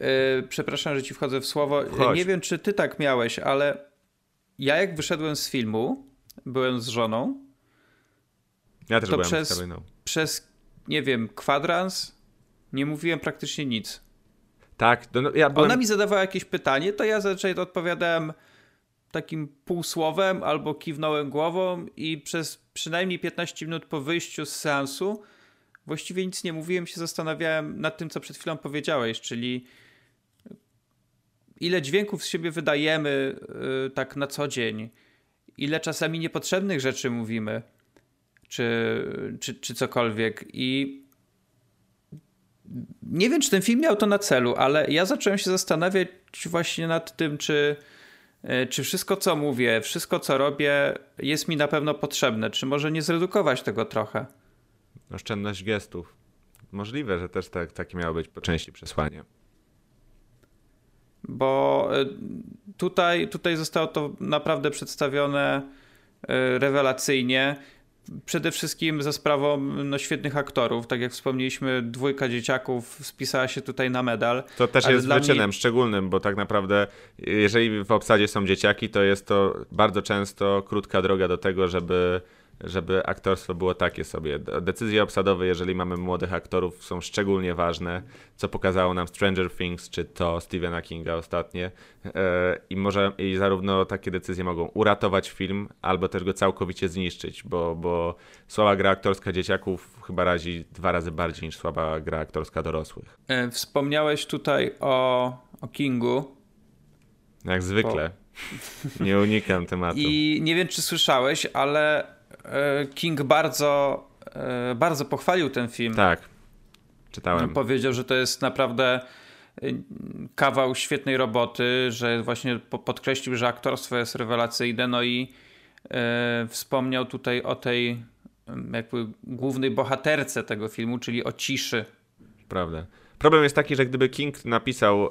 yy, przepraszam, że ci wchodzę w słowo. Chodź. Nie wiem, czy ty tak miałeś, ale ja jak wyszedłem z filmu, byłem z żoną. Ja też to byłem przez, z Karoliną. Przez, nie wiem, kwadrans nie mówiłem praktycznie nic. Tak, no, ja byłem... Ona mi zadawała jakieś pytanie, to ja zazwyczaj odpowiadałem takim półsłowem albo kiwnąłem głową i przez przynajmniej 15 minut po wyjściu z seansu właściwie nic nie mówiłem, się zastanawiałem nad tym, co przed chwilą powiedziałeś, czyli ile dźwięków z siebie wydajemy yy, tak na co dzień ile czasami niepotrzebnych rzeczy mówimy, czy, czy, czy cokolwiek. I nie wiem, czy ten film miał to na celu, ale ja zacząłem się zastanawiać właśnie nad tym, czy, e, czy wszystko, co mówię, wszystko, co robię, jest mi na pewno potrzebne. Czy może nie zredukować tego trochę? Oszczędność gestów. Możliwe, że też tak, takie miało być po części przesłanie. Bo e, tutaj, tutaj zostało to naprawdę przedstawione e, rewelacyjnie. Przede wszystkim za sprawą no, świetnych aktorów. Tak jak wspomnieliśmy, dwójka dzieciaków spisała się tutaj na medal. To też jest wyczynem mnie... szczególnym, bo tak naprawdę, jeżeli w obsadzie są dzieciaki, to jest to bardzo często krótka droga do tego, żeby żeby aktorstwo było takie sobie. Decyzje obsadowe, jeżeli mamy młodych aktorów, są szczególnie ważne, co pokazało nam Stranger Things, czy to Stephena Kinga ostatnie. E, I może i zarówno takie decyzje mogą uratować film, albo też go całkowicie zniszczyć, bo, bo słaba gra aktorska dzieciaków chyba razi dwa razy bardziej niż słaba gra aktorska dorosłych. E, wspomniałeś tutaj o, o Kingu. Jak zwykle. Bo... Nie unikam tematu. I nie wiem, czy słyszałeś, ale King bardzo, e, bardzo pochwalił ten film. Tak, czytałem. Powiedział, że to jest naprawdę e, kawał świetnej roboty, że właśnie podkreślił, że aktorstwo jest rewelacyjne, no i wspomniał tutaj o tej jakby głównej bohaterce tego filmu, czyli o ciszy. Prawda. Problem jest taki, że gdyby King napisał e,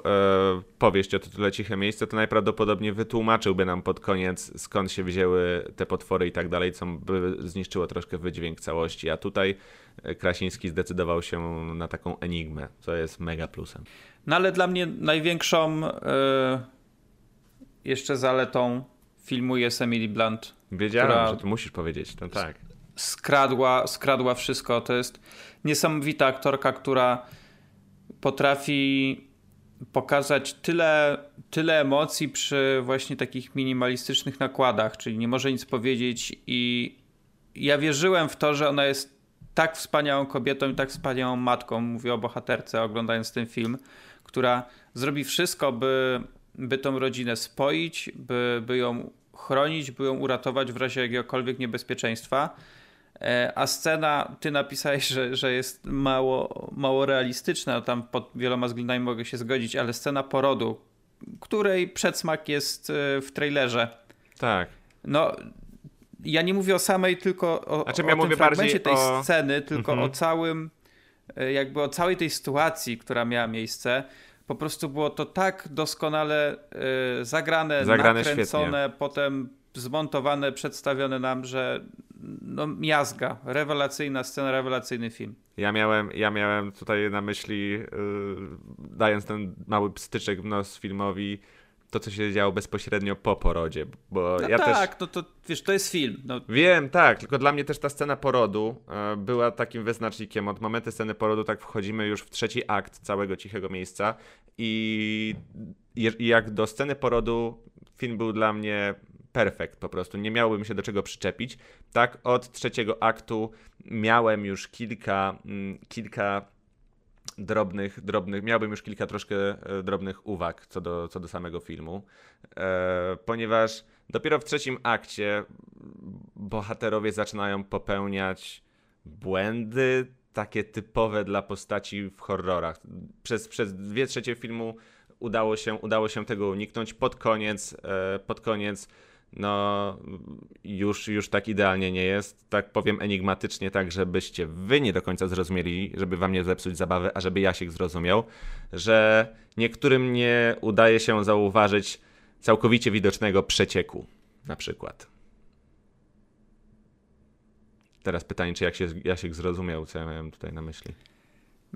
powieść o tytule Ciche Miejsce, to najprawdopodobniej wytłumaczyłby nam pod koniec, skąd się wzięły te potwory i tak dalej, co by zniszczyło troszkę wydźwięk całości. A tutaj e, Krasiński zdecydował się na taką enigmę, co jest mega plusem. No ale dla mnie największą e, jeszcze zaletą filmu jest Emily Blunt. Wiedziałem, że to musisz powiedzieć, to tak. Skradła, skradła wszystko. To jest niesamowita aktorka, która potrafi pokazać tyle, tyle emocji przy właśnie takich minimalistycznych nakładach, czyli nie może nic powiedzieć i ja wierzyłem w to, że ona jest tak wspaniałą kobietą i tak wspaniałą matką, mówię o bohaterce oglądając ten film, która zrobi wszystko, by, by tą rodzinę spoić, by, by ją chronić, by ją uratować w razie jakiegokolwiek niebezpieczeństwa. E, a scena, ty napisałeś, że, że jest mało, mało realistyczna, tam pod wieloma względami mogę się zgodzić, ale scena porodu, której przedsmak jest e, w trailerze. Tak. No, ja nie mówię o samej, tylko o, znaczy, ja o tym fragmencie tej o... sceny, tylko mhm. o całym, e, jakby o całej tej sytuacji, która miała miejsce. Po prostu było to tak doskonale zagrane, zagrane, nakręcone, świetnie. potem zmontowane, przedstawione nam, że no, miazga, rewelacyjna scena, rewelacyjny film. Ja miałem, ja miałem tutaj na myśli, yy, dając ten mały pstyczek w nos filmowi, to, co się działo bezpośrednio po porodzie, bo no ja tak, też... no to wiesz, to jest film. No. Wiem, tak, tylko dla mnie też ta scena porodu e, była takim wyznacznikiem. Od momentu sceny porodu tak wchodzimy już w trzeci akt całego Cichego Miejsca i, i jak do sceny porodu film był dla mnie perfekt po prostu, nie miałbym się do czego przyczepić. Tak, od trzeciego aktu miałem już kilka, mm, kilka drobnych, drobnych, miałbym już kilka troszkę e, drobnych uwag co do, co do samego filmu, e, ponieważ dopiero w trzecim akcie bohaterowie zaczynają popełniać błędy takie typowe dla postaci w horrorach. Przez, przez dwie trzecie filmu udało się, udało się tego uniknąć. Pod koniec, e, pod koniec no już, już tak idealnie nie jest. Tak powiem enigmatycznie, tak żebyście wy nie do końca zrozumieli, żeby wam nie zepsuć zabawy, a żeby Jasiek zrozumiał, że niektórym nie udaje się zauważyć całkowicie widocznego przecieku, na przykład. Teraz pytanie, czy jak się Jasiek zrozumiał, co ja miałem tutaj na myśli.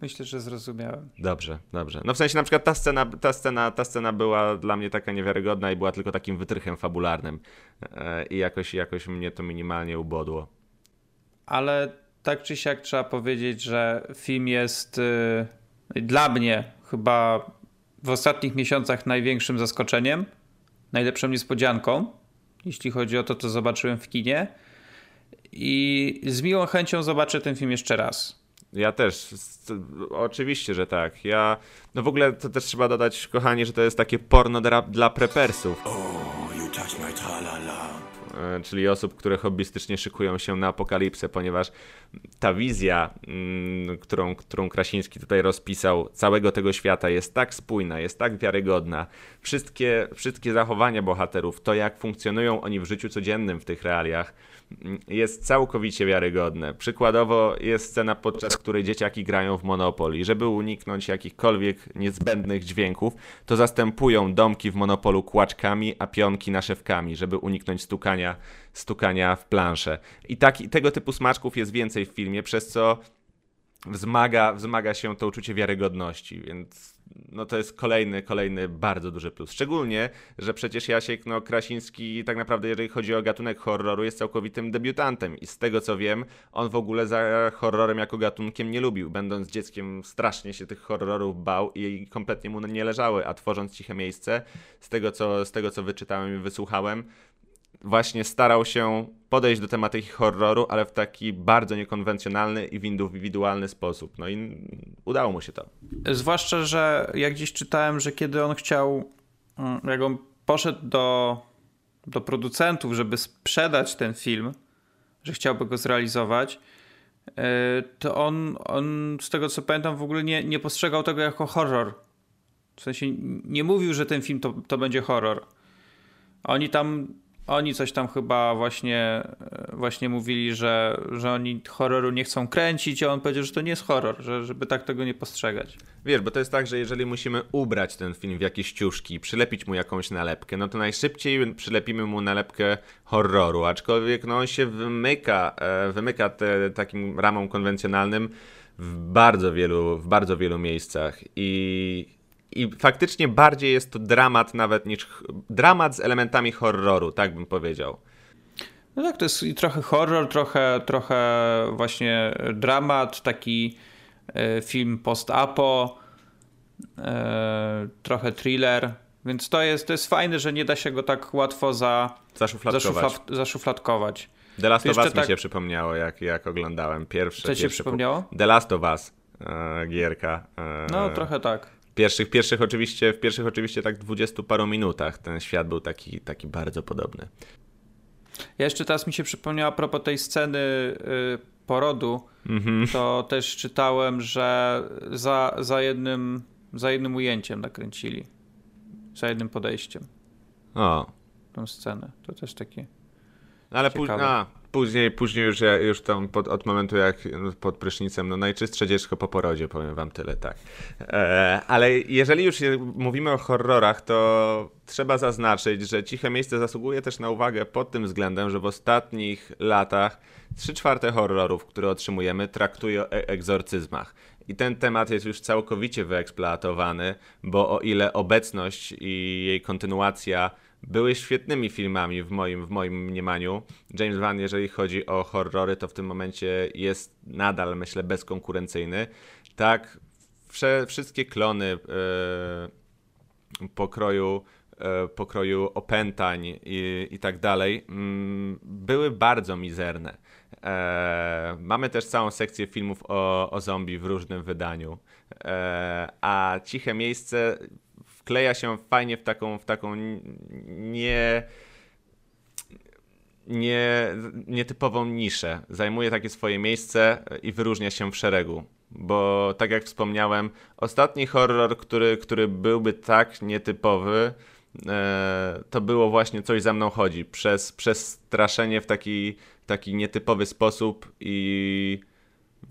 Myślę, że zrozumiałem. Dobrze, dobrze. No w sensie na przykład ta scena, ta scena, ta scena była dla mnie taka niewiarygodna i była tylko takim wytrychem fabularnym. E, I jakoś, jakoś mnie to minimalnie ubodło. Ale tak czy siak trzeba powiedzieć, że film jest yy, dla mnie chyba w ostatnich miesiącach największym zaskoczeniem, najlepszą niespodzianką, jeśli chodzi o to, co zobaczyłem w kinie. I z miłą chęcią zobaczę ten film jeszcze raz. Ja też. Oczywiście, że tak. Ja. No w ogóle to też trzeba dodać, kochani, że to jest takie porno dla, dla prepersów. E, czyli osób, które hobbystycznie szykują się na apokalipsę, ponieważ ta wizja, mm, którą, którą Krasiński tutaj rozpisał, całego tego świata jest tak spójna, jest tak wiarygodna. Wszystkie, wszystkie zachowania bohaterów, to jak funkcjonują oni w życiu codziennym w tych realiach, jest całkowicie wiarygodne. Przykładowo jest scena, podczas której dzieciaki grają w Monopoly. Żeby uniknąć jakichkolwiek niezbędnych dźwięków, to zastępują domki w Monopolu kłaczkami, a pionki naszewkami, żeby uniknąć stukania, stukania w planszę. I tak, tego typu smaczków jest więcej w filmie, przez co wzmaga, wzmaga się to uczucie wiarygodności, więc no to jest kolejny, kolejny bardzo duży plus. Szczególnie, że przecież Jasiek no, Krasiński tak naprawdę, jeżeli chodzi o gatunek horroru, jest całkowitym debiutantem i z tego co wiem, on w ogóle za horrorem jako gatunkiem nie lubił. Będąc dzieckiem strasznie się tych horrorów bał i kompletnie mu nie leżały, a tworząc Ciche Miejsce, z tego co, z tego, co wyczytałem i wysłuchałem, właśnie starał się podejść do tematyki horroru, ale w taki bardzo niekonwencjonalny i w indywidualny sposób. No i udało mu się to. Zwłaszcza, że jak gdzieś czytałem, że kiedy on chciał, mm, jak on poszedł do, do producentów, żeby sprzedać ten film, że chciałby go zrealizować, e, to on, on z tego co pamiętam w ogóle nie, nie postrzegał tego jako horror. W sensie nie mówił, że ten film to, to będzie horror. Oni tam oni coś tam chyba właśnie, właśnie mówili, że, że oni horroru nie chcą kręcić, a on powiedział, że to nie jest horror, że, żeby tak tego nie postrzegać. Wiesz, bo to jest tak, że jeżeli musimy ubrać ten film w jakieś ciuszki, przylepić mu jakąś nalepkę, no to najszybciej przylepimy mu nalepkę horroru, aczkolwiek no on się wymyka, e, wymyka te, takim ramom konwencjonalnym w bardzo wielu, w bardzo wielu miejscach i i faktycznie bardziej jest to dramat nawet niż dramat z elementami horroru, tak bym powiedział. No tak, to jest i trochę horror, trochę, trochę właśnie dramat, taki e, film post-apo, e, trochę thriller, więc to jest, to jest fajne, że nie da się go tak łatwo za, zaszufladkować. zaszufladkować. The Last of Us tak... mi się przypomniało, jak, jak oglądałem pierwsze. Co ci się przypomniało? The Last of Us, e, gierka. E... No, trochę tak. Pierwszych, pierwszych oczywiście, w pierwszych oczywiście tak dwudziestu paru minutach ten świat był taki, taki bardzo podobny. Ja jeszcze teraz mi się przypomniała a propos tej sceny y, porodu, mm-hmm. to też czytałem, że za, za, jednym, za jednym ujęciem nakręcili. Za jednym podejściem. O. Tą scenę. To też takie. Ale później, później, później już, już tam pod, od momentu jak pod prysznicem, no najczystsze dziecko po porodzie, powiem wam tyle, tak. E, ale jeżeli już mówimy o horrorach, to trzeba zaznaczyć, że Ciche Miejsce zasługuje też na uwagę pod tym względem, że w ostatnich latach 3 czwarte horrorów, które otrzymujemy, traktuje o e egzorcyzmach. I ten temat jest już całkowicie wyeksploatowany, bo o ile obecność i jej kontynuacja były świetnymi filmami w moim, w moim mniemaniu. James Wan, jeżeli chodzi o horrory, to w tym momencie jest nadal, myślę, bezkonkurencyjny. Tak, wsze, wszystkie klony yy, pokroju, yy, pokroju opętań i, i tak dalej yy, były bardzo mizerne. E, mamy też całą sekcję filmów o, o zombie w różnym wydaniu. E, a Ciche Miejsce wkleja się fajnie w taką, w taką nie, nie, nietypową niszę. Zajmuje takie swoje miejsce i wyróżnia się w szeregu. Bo tak jak wspomniałem, ostatni horror, który, który byłby tak nietypowy, e, to było właśnie coś za mną chodzi. Przez, przez straszenie w taki, taki nietypowy sposób i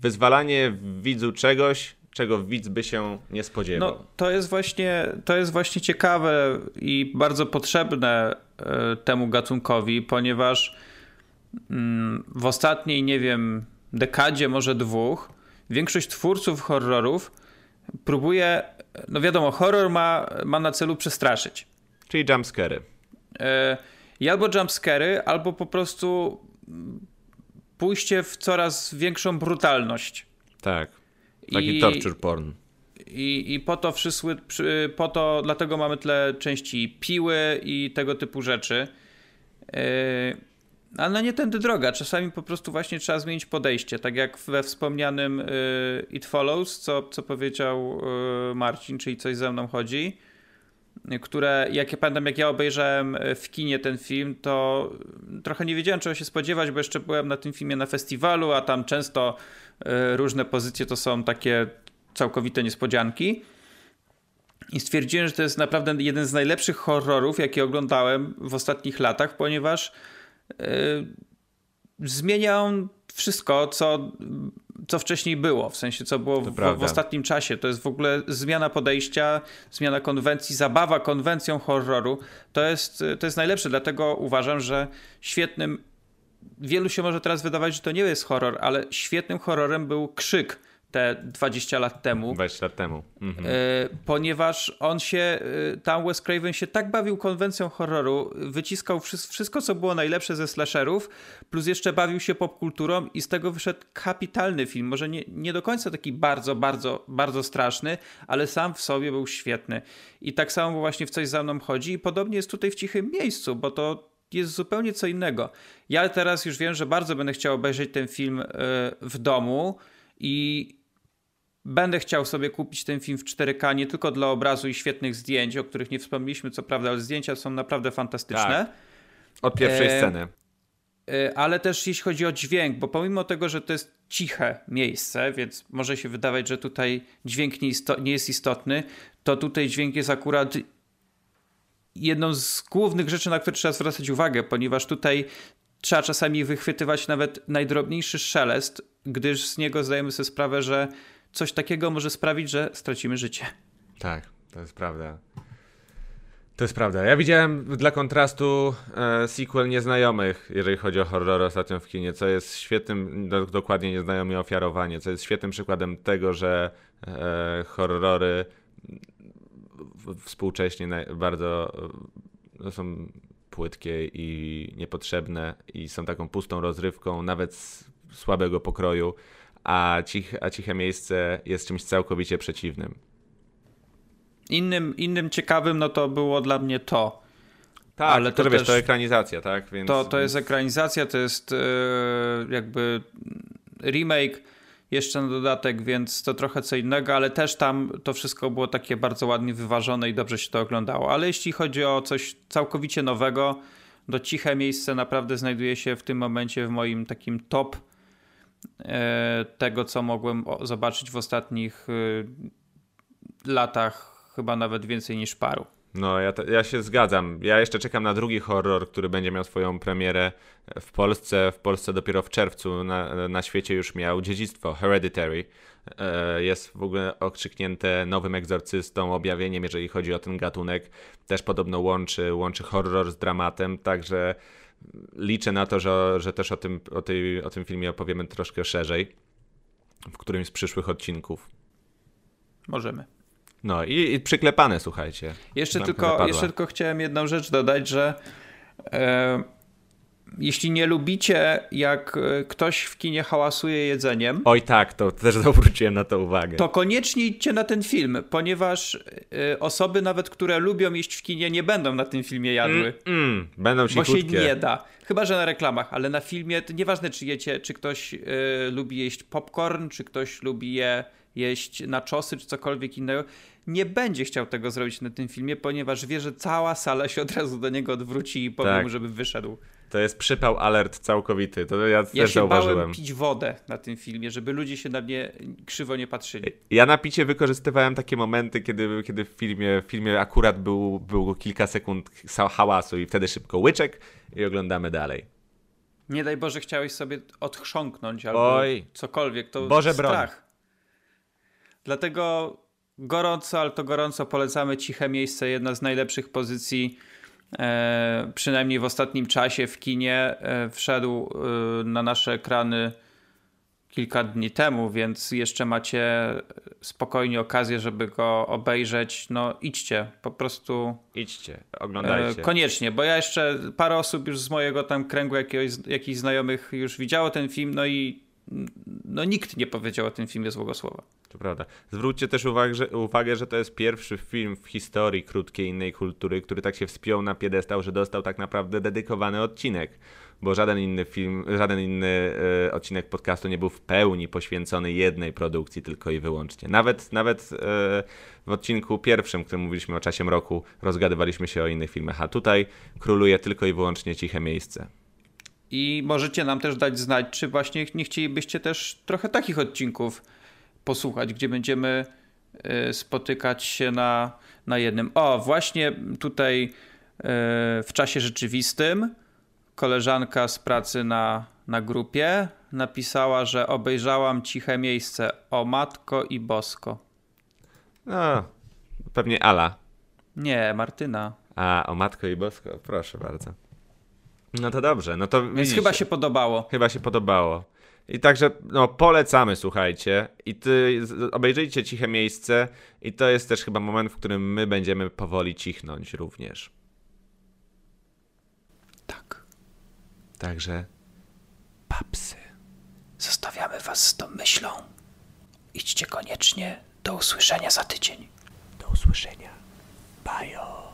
wyzwalanie w widzu czegoś, czego widz by się nie spodziewał. No, to jest właśnie, to jest właśnie ciekawe i bardzo potrzebne e, temu gatunkowi, ponieważ mm, w ostatniej, nie wiem, dekadzie, może dwóch, większość twórców horrorów próbuje, no wiadomo, horror ma, ma na celu przestraszyć. Czyli jumpscary. E, I albo jumpscary, albo po prostu pójście w coraz większą brutalność. Tak. Taki I, torture porn. I, I po to wszyscy, po to, dlatego mamy tyle części piły i tego typu rzeczy. Yy, ale no nie tędy droga. Czasami po prostu właśnie trzeba zmienić podejście. Tak jak we wspomnianym yy, It Follows, co, co powiedział yy, Marcin, czyli coś ze mną chodzi. Które, jak ja pamiętam, jak ja obejrzałem w kinie ten film, to trochę nie wiedziałem, czego się spodziewać, bo jeszcze byłem na tym filmie na festiwalu, a tam często różne pozycje to są takie całkowite niespodzianki. I stwierdziłem, że to jest naprawdę jeden z najlepszych horrorów, jakie oglądałem w ostatnich latach, ponieważ yy, zmienia on wszystko, co, co wcześniej było, w sensie co było w, w, ostatnim czasie. To jest w ogóle zmiana podejścia, zmiana konwencji, zabawa konwencją horroru. To jest, to jest najlepsze, dlatego uważam, że świetnym. Wielu się może teraz wydawać, że to nie jest horror, ale świetnym horrorem był krzyk te 20 lat temu. 20 lat temu. Mhm. Y, ponieważ on się, y, tam Wes Craven się tak bawił konwencją horroru, wyciskał wszystko, co było najlepsze ze slasherów, plus jeszcze bawił się popkulturą i z tego wyszedł kapitalny film. Może nie, nie do końca taki bardzo, bardzo, bardzo straszny, ale sam w sobie był świetny. I tak samo właśnie w coś za mną chodzi i podobnie jest tutaj w cichym miejscu, bo to jest zupełnie co innego. Ja teraz już wiem, że bardzo będę chciał obejrzeć ten film w domu i Będę chciał sobie kupić ten film w 4K nie tylko dla obrazu i świetnych zdjęć, o których nie wspomnieliśmy, co prawda, ale zdjęcia są naprawdę fantastyczne. Tak. Od pierwszej e, sceny. E, ale też jeśli chodzi o dźwięk, bo pomimo tego, że to jest ciche miejsce, więc może się wydawać, że tutaj dźwięk nie, nie jest istotny, to tutaj dźwięk jest akurat jedną z głównych rzeczy, na które trzeba zwracać uwagę, ponieważ tutaj trzeba czasami wychwytywać nawet najdrobniejszy szelest, gdyż z niego zdajemy sobie sprawę, że coś takiego może sprawić, że stracimy życie. Tak, to jest prawda. To jest prawda. Ja widziałem dla kontrastu e, sequel Nieznajomych, jeżeli chodzi o horror ostatnio w kinie, co jest świetnym, do, dokładnie Nieznajomi Ofiarowanie, co jest świetnym przykładem tego, że e, horrory współcześnie bardzo no, są płytkie i niepotrzebne i są taką pustą rozrywką, nawet słabego pokroju a, cich, a ciche miejsce jest czymś całkowicie przeciwnym. Innym, innym ciekawym no to było dla mnie to. Tak, ale to, to wiesz, to ekranizacja, tak? Więc... To, to jest ekranizacja, to jest yy, jakby remake jeszcze na dodatek, więc to trochę co innego, ale też tam to wszystko było takie bardzo ładnie wyważone i dobrze się to oglądało. Ale jeśli chodzi o coś całkowicie nowego, to ciche miejsce naprawdę znajduje się w tym momencie w moim takim top tego, co mogłem zobaczyć w ostatnich e, latach, chyba nawet więcej niż paru. No, ja, ja się zgadzam. Ja jeszcze czekam na drugi horror, który będzie miał swoją premierę w Polsce. W Polsce dopiero w czerwcu, na, na świecie już miał Dziedzictwo, Hereditary. E, jest w ogóle okrzyknięte nowym egzorcystą, objawieniem, jeżeli chodzi o ten gatunek. Też podobno łączy, łączy horror z dramatem, także liczę na to, że, że też o tym, o, tej, o tym filmie opowiemy troszkę szerzej w którymś z przyszłych odcinków. Możemy. No i, i przyklepane, słuchajcie. Jeszcze tylko, jeszcze tylko chciałem jedną rzecz dodać, że e, jeśli nie lubicie, jak e, ktoś w kinie hałasuje jedzeniem. Oj, tak, to też zwróciłem na to uwagę. To koniecznie idźcie na ten film, ponieważ y, osoby, nawet które lubią jeść w kinie, nie będą na tym filmie jadły. Mm, mm, będą Bo się nie da. Chyba, że na reklamach, ale na filmie, to nieważne, czy jecie, czy ktoś y, lubi jeść popcorn, czy ktoś lubi je jeść na czosy, czy cokolwiek innego nie będzie chciał tego zrobić na tym filmie, ponieważ wie, że cała sala się od razu do niego odwróci i powie tak. mu, żeby wyszedł. To jest przypał alert całkowity. To ja, ja też się zauważyłem. bałem pić wodę na tym filmie, żeby ludzie się na mnie krzywo nie patrzyli. Ja na picie wykorzystywałem takie momenty, kiedy, kiedy w, filmie, w filmie akurat był, było kilka sekund hałasu i wtedy szybko łyczek i oglądamy dalej. Nie daj Boże, chciałeś sobie odchrząknąć albo Oj. cokolwiek. To Boże strach. Broń. Dlatego gorąco, ale to gorąco polecamy Ciche Miejsce, jedna z najlepszych pozycji przynajmniej w ostatnim czasie w kinie. E, wszedł e, na nasze ekrany kilka dni temu, więc jeszcze macie spokojnie okazję, żeby go obejrzeć. No idźcie, po prostu. Idźcie, oglądajcie. E, koniecznie, bo ja jeszcze parę osób już z mojego tam kręgu jakiegoś, jakichś znajomych już widziało ten film, no i no nikt nie powiedział o tym filmie złego słowa. To prawda. Zwróćcie też uwagę że, uwagę, że to jest pierwszy film w historii krótkiej innej kultury, który tak się wspiął na piedestał, że dostał tak naprawdę dedykowany odcinek. Bo żaden inny film, żaden inny e, odcinek podcastu nie był w pełni poświęcony jednej produkcji tylko i wyłącznie. Nawet, nawet e, w odcinku pierwszym, którym mówiliśmy o czasie mroku, rozgadywaliśmy się o innych filmach, a tutaj króluje tylko i wyłącznie ciche miejsce. I możecie nam też dać znać, czy właśnie nie chcielibyście też trochę takich odcinków posłuchać, gdzie będziemy y, spotykać się na, na jednym. O, właśnie tutaj y, w czasie rzeczywistym koleżanka z pracy na, na grupie napisała, że obejrzałam ciche miejsce o matko i bosko. No, pewnie Ala. Nie, Martyna. A, o matko i bosko, proszę bardzo. No to dobrze, no to Więc widzicie, chyba się podobało. chyba się podobało. I także, no polecamy, słuchajcie. I ty obejrzyjcie Ciche Miejsce i to jest też chyba moment, w którym my będziemy powoli cichnąć również. Tak. Także papsy. Zostawiamy was z tą myślą. Idźcie koniecznie. Do usłyszenia za tydzień. Do usłyszenia. Bajo.